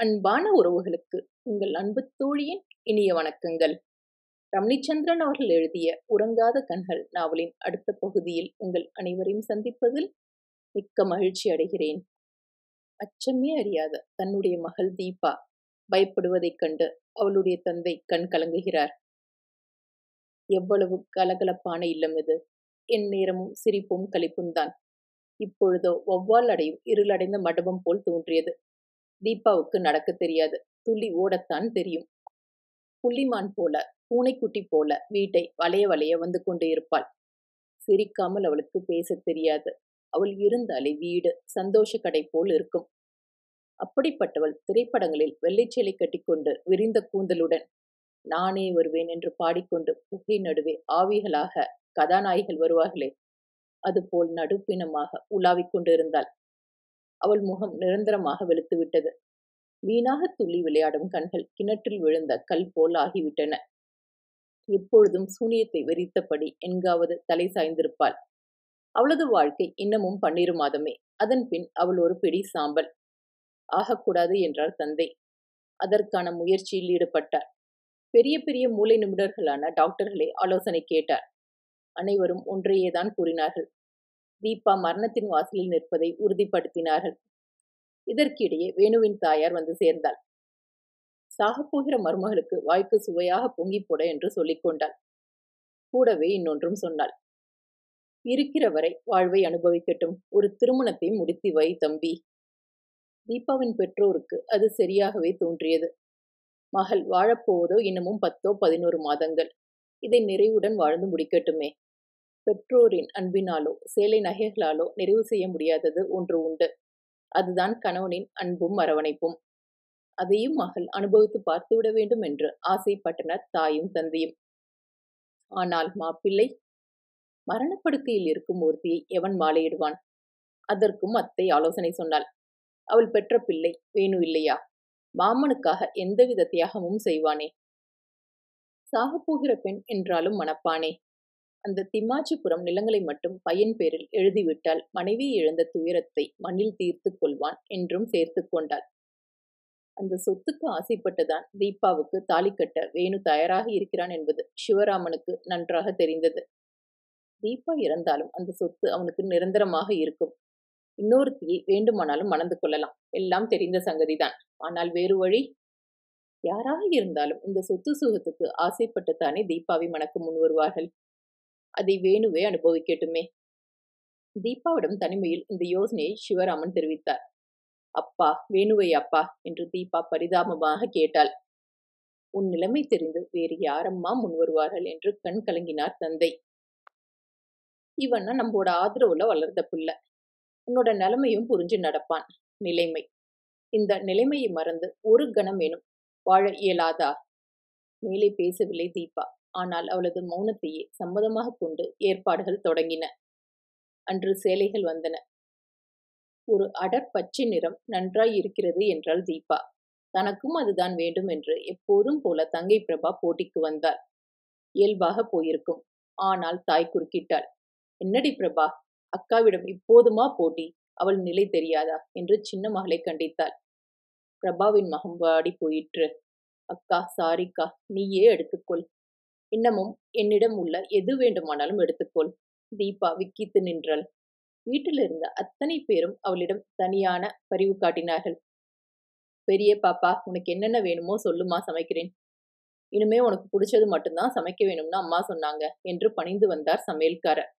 அன்பான உறவுகளுக்கு உங்கள் அன்பு தோழியின் இனிய வணக்கங்கள். ரமணிச்சந்திரன் அவர்கள் எழுதிய உறங்காத கண்கள் நாவலின் அடுத்த பகுதியில் உங்கள் அனைவரையும் சந்திப்பதில் மிக்க மகிழ்ச்சி அடைகிறேன். அச்சமே அறியாத தன்னுடைய மகள் தீபா பயப்படுவதைக் கண்டு அவளுடைய தந்தை கண் கலங்குகிறார். எவ்வளவு கலகலப்பான இல்லம் இது. என் நேரமும் சிரிப்பும் கழிப்பும் தான். இப்பொழுதோ ஒவ்வால் அடையும் இருளடைந்த மடபம் போல் தோன்றியது. தீபாவுக்கு நடக்க தெரியாது. துள்ளி ஓடத்தான் தெரியும். புள்ளிமான் போல பூனைக்குட்டி போல வீட்டை வளைய வளைய வந்து கொண்டு இருப்பாள். சிரிக்காமல் அவளுக்கு பேசத் தெரியாது. அவள் இருந்தாலே வீடு சந்தோஷ கடை போல் இருக்கும். அப்படிப்பட்டவள் திரைப்படங்களில் வெள்ளைச்சேலை கட்டிக்கொண்டு விரிந்த கூந்தலுடன் நானே வருவேன் என்று பாடிக்கொண்டு புகை நடுவே ஆவிகளாக கதாநாயகிகள் வருவார்களே. அதுபோல் நடுப்பினமாக உலாவிக் கொண்டிருந்தாள். அவள் முகம் நிரந்தரமாக வெளுத்துவிட்டது. வீணாக துள்ளி விளையாடும் கண்கள் கிணற்றில் விழுந்த கல் போல் ஆகிவிட்டன. எப்பொழுதும் சூனியத்தை வெறித்தபடி எங்காவது தலை சாய்ந்திருப்பாள். அவளது வாழ்க்கை இன்னமும் பன்னிரு மாதமே. அதன் பின் அவள் ஒரு பிடி சாம்பல். ஆகக்கூடாது என்றார் தந்தை. அதற்கான முயற்சியில் ஈடுபட்டார். பெரிய பெரிய மூளை நிபுணர்களான டாக்டர்களை ஆலோசனை கேட்டார். அனைவரும் ஒன்றையேதான் கூறினார்கள். தீபா மரணத்தின் வாசலில் நிற்பதை உறுதிப்படுத்தினார்கள். இதற்கிடையே வேணுவின் தாயார் வந்து சேர்ந்தாள். சாகப்போகிற மருமகளுக்கு வாய்க்கு சுவையாக பொங்கி போட என்று சொல்லிக் கொண்டாள். கூடவே இன்னொன்றும் சொன்னாள். இருக்கிறவரை வாழ்வை அனுபவிக்கட்டும். ஒரு திருமணத்தை முடித்து வை தம்பி. தீபாவின் பெற்றோருக்கு அது சரியாகவே தோன்றியது. மகள் வாழப்போவதோ இன்னமும் பத்தோ பதினோரு மாதங்கள். இதை நிறைவுடன் வாழ்ந்து முடிக்கட்டுமே. பெற்றோரின் அன்பினாலோ சேலை நகைகளாலோ நிறைவு செய்ய முடியாதது ஒன்று உண்டு. அதுதான் கணவனின் அன்பும் அரவணைப்பும். அதையும் மகள் அனுபவித்து பார்த்துவிட வேண்டும் என்று ஆசைப்பட்டனர் தாயும் தந்தையும். ஆனால் மாப்பிள்ளை மரணப்படுக்கையில் இருக்கும் ஒருத்தியை எவன் மாலையிடுவான்? அதற்கும் அத்தை ஆலோசனை சொன்னாள். அவள் பெற்ற பிள்ளை வேணு இல்லையா? மாமனுக்காக எந்தவித தியாகமும் செய்வானே? சாகப்போகிற பெண் என்றாலும் மணப்பானே? அந்த திம்மாச்சிபுரம் நிலங்களை மட்டும் பையன் பேரில் எழுதிவிட்டால் மனைவி இழந்த துயரத்தை மண்ணில் தீர்த்து கொள்வான் என்றும் சேர்த்து கொண்டாள். அந்த சொத்துக்கு ஆசைப்பட்டுதான் தீபாவுக்கு தாலி கட்ட வேணு தயாராக இருக்கிறான் என்பது சிவராமனுக்கு நன்றாக தெரிந்தது. தீபா இறந்தாலும் அந்த சொத்து அவனுக்கு நிரந்தரமாக இருக்கும். இன்னொருத்தியை வேண்டுமானாலும் மணந்து கொள்ளலாம். எல்லாம் தெரிந்த சங்கதிதான். ஆனால் வேறு வழி? யாராக இருந்தாலும் இந்த சொத்து சுகத்துக்கு ஆசைப்பட்டுத்தானே தீபாவை மணக்க முன் வருவார்கள்? அதை வேணுவே அனுபவிக்கட்டுமே. தீபாவிடம் தனிமையில் இந்த யோசனையை சிவராமன் தெரிவித்தார். அப்பா வேணுவை அப்பா என்று தீபா பரிதாபமாக கேட்டாள். உன் நிலைமை தெரிந்து வேறு யாரம்மா முன் வருவார்கள் என்று கண் கலங்கினார் தந்தை. இவன்னா நம்மோட ஆதரவுல வளர்ந்த பிள்ளை. உன்னோட நிலைமையும் புரிஞ்சு நடப்பான். நிலைமை. இந்த நிலைமையை மறந்து ஒரு கணம் எனும் வாழ இயலாதா? மேலே பேசவில்லை தீபா. ஆனால் அவளது மௌனத்தையே சம்மதமாக கொண்டு ஏற்பாடுகள் தொடங்கின. அன்று சேலைகள் வந்தன. ஒரு அடர் பச்சை நிறம் நன்றாய் இருக்கிறது என்றாள் தீபா. தனக்கும் அதுதான் வேண்டும் என்று எப்போதும் போல தங்கை பிரபா போட்டிக்கு வந்தார். இயல்பாக போயிருக்கும். ஆனால் தாய் குறுக்கிட்டாள். என்னடி பிரபா அக்காவிடம் இப்போதுமா போட்டி? அவள் நிலை தெரியாதா? என்று சின்ன மகளை கண்டித்தாள். பிரபாவின் மகம் வாடி போயிற்று. அக்கா சாரிக்கா நீயே எடுத்துக்கொள். இன்னமும் என்னிடம் உள்ள எது வேண்டுமானாலும் எடுத்துக்கொள். தீபா விக்கித்து நின்றாள். வீட்டில் இருந்த அத்தனை பேரும் அவளிடம் தனியான பரிவு காட்டினார்கள். பெரிய பாப்பா உனக்கு என்னென்ன வேணுமோ சொல்லுமா சமைக்கிறேன். இனிமே உனக்கு பிடிச்சது மட்டும்தான் சமைக்க வேணும்னு அம்மா சொன்னாங்க என்று பணிந்து வந்தார் சமையல்காரர்.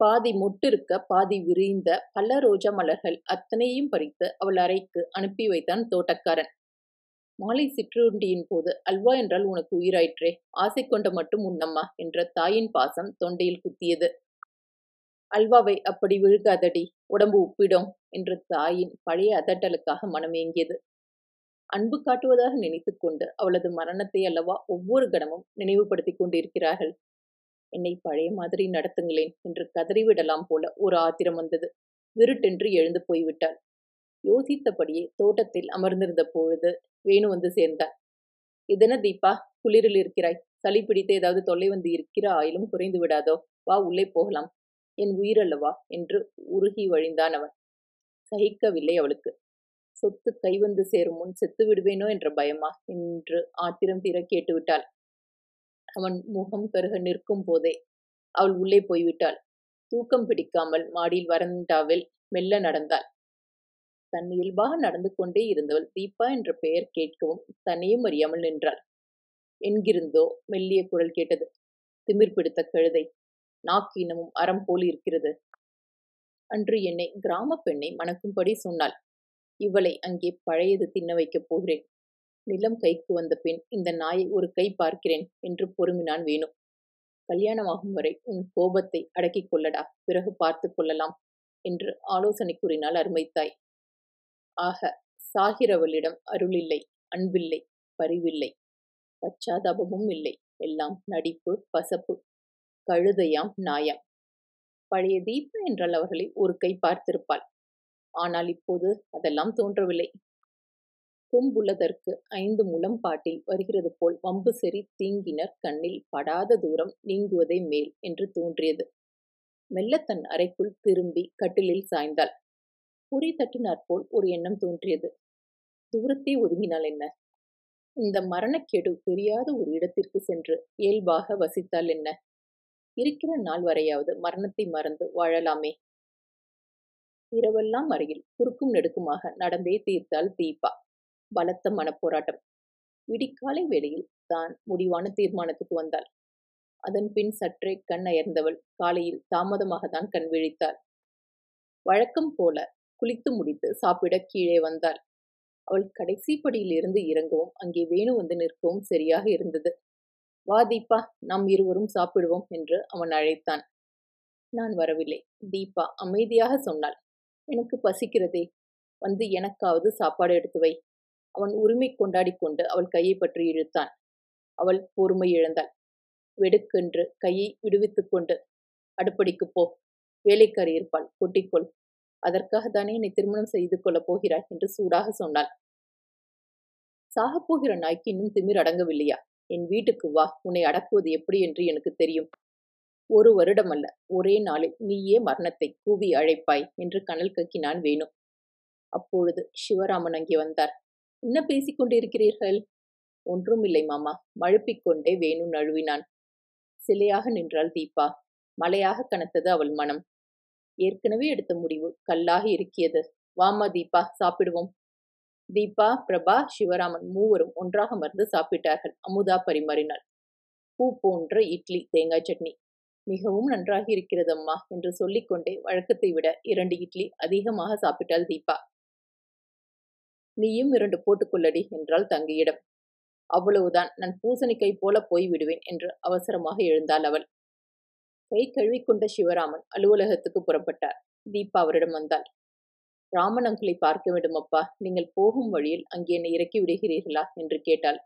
பாதி மொட்டு இருக்க பாதி விரிந்த பல ரோஜா மலர்கள் அத்தனையும் பறித்து அவள் அறைக்கு அனுப்பி வைத்தான் தோட்டக்காரன். மாலை சிற்றுண்டியின் போது அல்வா என்றால் உனக்கு உயிராயிற்றே ஆசை கொண்ட மட்டும் உன்னம்மா என்ற தாயின் பாசம் தொண்டையில் குத்தியது. அல்வாவை அப்படி விழுகாதடி உடம்பு உப்பிடும் என்று தாயின் பழைய அதட்டலுக்காக மனமேங்கியது. அன்பு காட்டுவதாக நினைத்து கொண்டு அவளது மரணத்தை அல்லவா ஒவ்வொரு கணமும் நினைவுபடுத்திக் கொண்டிருக்கிறார்கள். என்னை பழைய மாதிரி நடத்துங்களேன் என்று கதறிவிடலாம் போல ஒரு ஆத்திரம் வந்தது. விருட்டென்று எழுந்து போய்விட்டாள். யோசித்தபடியே தோட்டத்தில் அமர்ந்திருந்த பொழுது வேணு வந்து சேர்ந்தார். இதென்ன தீபா குளிரில் இருக்கிறாய்? சளி பிடித்து ஏதாவது தொல்லை வந்து இருக்கிற ஆயிலும் குறைந்து விடாதோ? வா உள்ளே போகலாம். என் உயிரல்லவா? என்று உருகி வழிந்தான் அவன். சகிக்கவில்லை அவளுக்கு. சொத்து கை வந்து சேரும் முன் செத்து விடுவேனோ என்ற பயமா? என்று ஆத்திரம் தீர கேட்டுவிட்டாள். அவன் முகம் கருக நிற்கும் போதே அவள் உள்ளே போய்விட்டாள். தூக்கம் பிடிக்காமல் மாடியில் வரண்டாவில் மெல்ல நடந்தாள். தன் இயல்பாக நடந்து கொண்டே இருந்தவள் தீபா என்ற பெயர் கேட்கவும் தன்னையும் அறியாமல் நின்றாள். என்கிருந்தோ? மெல்லிய குரல் கேட்டது. திமிர் பிடித்த கழுதை நாக்கு அறம் போல் இருக்கிறது. அன்று என்னை கிராம பெண்ணை மணக்கும்படி சொன்னாள். இவளை அங்கே பழையது தின்ன வைக்கப் போகிறேன். நிலம் கைக்கு வந்த பின் இந்த நாயை ஒரு கை பார்க்கிறேன் என்று பொறுமினான் வேணும் கல்யாணமாகும் வரை உன் கோபத்தை அடக்கிக் கொள்ளடா பிறகு பார்த்து கொள்ளலாம் என்று ஆலோசனை கூறினாள் அருமைத்தாய். ஆக சாகிறவளிடம் அருளில்லை அன்பில்லை பரிவில்லை. பச்சாதாபமும் இல்லை. எல்லாம் நடிப்பு பசப்பு கழுதையாம் நாயாம். பழைய தீபம் என்றால் அவர்களை ஒரு கை பார்த்திருப்பாள். ஆனால் இப்போது அதெல்லாம் தோன்றவில்லை. கொம்புள்ளதற்கு ஐந்து முலம் பாட்டில் வருகிறது போல் வம்பு செறி தீங்கினர் கண்ணில் படாத தூரம் நீங்குவதே மேல் என்று தோன்றியது. மெல்ல தன் அறைக்குள் திரும்பி கட்டிலில் சாய்ந்தாள். உரை தட்டினாற் போல் ஒரு எண்ணம் தோன்றியது. தூரத்தை ஒதுங்கினால் என்ன? இந்த மரணக்கெடு தெரியாத ஒரு இடத்திற்கு சென்று இயல்பாக வசித்தால் என்ன? இருக்கிற நாள் வரையாவது மரணத்தை மறந்து வாழலாமே. இரவெல்லாம் அருகில் குறுக்கும் நெடுக்குமாக நடந்தே தீர்த்தால் தீபா. பலத்த மனப்போராட்டம். விடிக்காலை வேளையில் தான் முடிவான தீர்மானத்துக்கு வந்தாள். அதன் பின் சற்றே கண் அயர்ந்தவள் காலையில் தாமதமாக தான் கண் விழித்தாள். வழக்கம் போல குளித்து முடித்து சாப்பிட கீழே வந்தாள். அவள் கடைசி படியிலிருந்து இறங்கவும் அங்கே வேணு வந்து நிற்கவும் சரியாக இருந்தது. வா தீபா நாம் இருவரும் சாப்பிடுவோம் என்று அவன் அழைத்தான். நான் வரவில்லை தீபா அமைதியாக சொன்னாள். எனக்கு பசிக்கிறதே. வந்து எனக்காவது சாப்பாடு எடுத்து வை அவன் உரிமை கொண்டாடி கொண்டு அவள் கையை பற்றி இழுத்தான். அவள் பொறுமை இழந்தாள். வெடுக்கென்று கையை விடுவித்துக் கொண்டு அடுப்படிக்கு போ. வேலைக்காரி இருப்பாள். கொட்டிக்கொள். அதற்காக தானே என்னை திருமணம் செய்து கொள்ளப் போகிறாய் என்று சூடாக சொன்னாள். சாகப்போகிற நாய்க்கு இன்னும் திமிர் அடங்கவில்லையா? என் வீட்டுக்கு வா உன்னை அடக்குவது எப்படி என்று எனக்கு தெரியும். ஒரு வருடம் அல்ல ஒரே நாளில் நீயே மரணத்தை கூவி அழைப்பாய் என்று கனல் கக்கினான் வேணு அப்பொழுது சிவராமன் அங்கே வந்தார். என்ன பேசிக் கொண்டிருக்கிறீர்கள்? ஒன்றும் இல்லை மாமா மழுப்பிக்கொண்டே வேணு நழுவினான் சிலையாக நின்றாள் தீபா. மலையாக கனத்தது அவள் மனம். ஏற்கனவே எடுத்த முடிவு. கல்லாக இருக்கியது வாமா தீபா சாப்பிடுவோம். தீபா பிரபா சிவராமன் மூவரும் ஒன்றாக மருந்து சாப்பிட்டார்கள். அமுதா பரிமாறினாள். பூ போன்ற இட்லி தேங்காய் சட்னி. மிகவும் நன்றாக இருக்கிறது அம்மா என்று சொல்லிக்கொண்டே வழக்கத்தை விட இரண்டு இட்லி அதிகமாக சாப்பிட்டாள் தீபா. நீயும் இரண்டு போட்டுக்கொள்ளடி என்றாள் தங்கையிடம். அவ்வளவுதான். நான் பூசணிக்கை போல போய் விடுவேன் என்று அவசரமாக எழுந்தாள் அவள். கை கழுவிக்கொண்ட சிவராமன் அலுவலகத்துக்கு புறப்பட்டார். தீபா அவரிடம் வந்தாள். ராமன் அங்கிளை பார்க்க வேண்டும் அப்பா நீங்கள் போகும் வழியில் அங்கே என்னை இறக்கி விடுகிறீர்களா? என்று கேட்டாள்.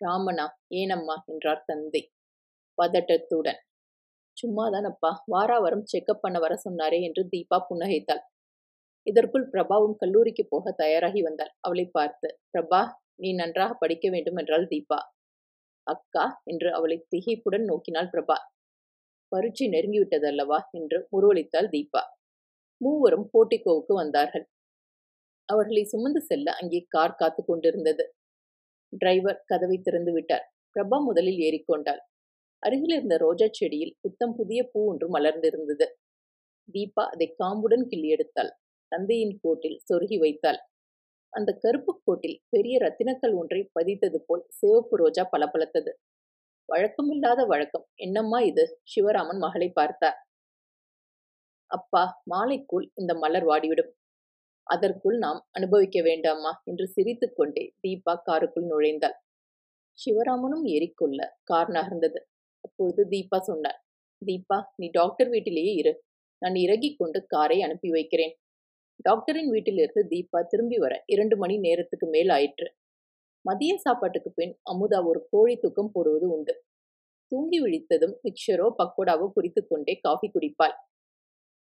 ராமனா? ஏனம்மா? என்றார் தந்தை. பதட்டத்துடன். சும்மாதான் அப்பா வாராவாரம் செக்கப் பண்ண வர சொன்னாரே என்று தீபா புன்னகைத்தாள். இதற்குள் பிரபாவும் கல்லூரிக்கு போக தயாராகி வந்தாள். அவளை பார்த்து பிரபா நீ நன்றாக படிக்க வேண்டும் என்றாள் தீபா. அக்கா? என்று அவளை திகைப்புடன் நோக்கினாள் பிரபா. பரீட்சை நெருங்கிவிட்டதல்லவா? என்று முருவளித்தாள் தீபா. மூவரும் போட்டிக்கோவுக்கு வந்தார்கள். அவர்களை சுமந்து செல்ல அங்கே கார் காத்து கொண்டிருந்தது. டிரைவர் கதவை திறந்து விட்டார். பிரபா முதலில் ஏறிக்கொண்டாள் அருகில் இருந்த ரோஜா செடியில் புத்தம் புதிய பூ ஒன்று மலர்ந்திருந்தது. தீபா அதை காம்புடன் கிள்ளி எடுத்தாள். தந்தையின் கோட்டில் சொருகி வைத்தாள். அந்த கருப்பு கோட்டில் பெரிய ரத்தினக்கல் ஒன்றை பதித்தது போல் சிவப்பு ரோஜா பளபளத்தது. வழக்கமில்லாத வழக்கம். என்னம்மா இது? சிவராமன் மகளை பார்த்தார். அப்பா மாலைக்குள் இந்த மலர் வாடிவிடும். அதற்குள் நாம் அனுபவிக்க வேண்டாமா என்று சிரித்துக்கொண்டே தீபா காருக்குள் நுழைந்தாள். சிவராமனும் ஏறிக்கொள்ள கார் நகர்ந்தது. அப்பொழுது தீபா சொன்னார் தீபா நீ டாக்டர் வீட்டிலேயே இரு. நான் இறங்கிக் கொண்டு காரை அனுப்பி வைக்கிறேன். டாக்டரின் வீட்டிலிருந்து தீபா திரும்பி வர இரண்டு மணி நேரத்துக்கு மேல் ஆயிற்று. மதிய சாப்பாட்டுக்கு பின் அமுதா ஒரு கோழி தூக்கம் போடுவது உண்டு. தூங்கி விழித்ததும் மிக்சரோ பக்கோடாவோ குறித்து கொண்டே காஃபி குடிப்பாள்.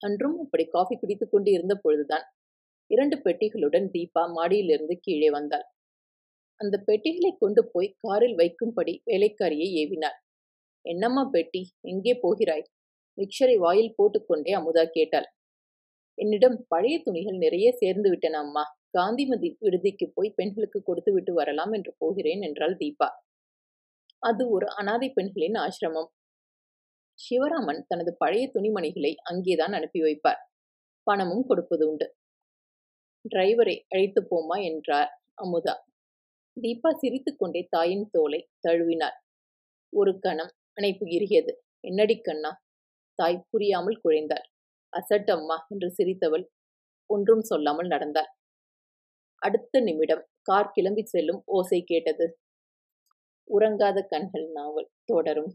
அன்றும் அப்படி காஃபி குடித்துக் கொண்டு இருந்த பொழுதுதான் இரண்டு பெட்டிகளுடன் தீபா மாடியிலிருந்து கீழே வந்தாள். அந்த பெட்டிகளை கொண்டு போய் காரில் வைக்கும்படி வேலைக்காரியை ஏவினாள். என்னம்மா பெட்டி எங்கே போகிறாய்? மிக்சரை வாயில் போட்டுக்கொண்டே அமுதா கேட்டாள். என்னிடம் பழைய துணிகள் நிறைய சேர்ந்து விட்டன அம்மா. காந்திமதி விடுதிக்கு போய் பெண்களுக்கு கொடுத்து விட்டு வரலாம் என்று போகிறேன் என்றாள் தீபா. அது ஒரு அனாதை பெண்களின் ஆசிரமம். சிவராமன் தனது பழைய துணிமணிகளை அங்கேதான் அனுப்பி வைப்பார். பணமும் கொடுப்பது உண்டு. டிரைவரை அழைத்து போமா என்றார் அமுதா. தீபா சிரித்துக்கொண்டே தாயின் தோலை தழுவினாள். ஒரு கணம் அணைப்பு இறுகியது. என்னடி கண்ணா? தாய் புரியாமல் குழைந்தாள். அசட்டம்மா என்று சிரித்தவள். ஒன்றும் சொல்லாமல் நடந்தாள். அடுத்த நிமிடம் கார் கிளம்பி செல்லும் ஓசை கேட்டது. உறங்காத கண்கள் நாவல் தொடரும்.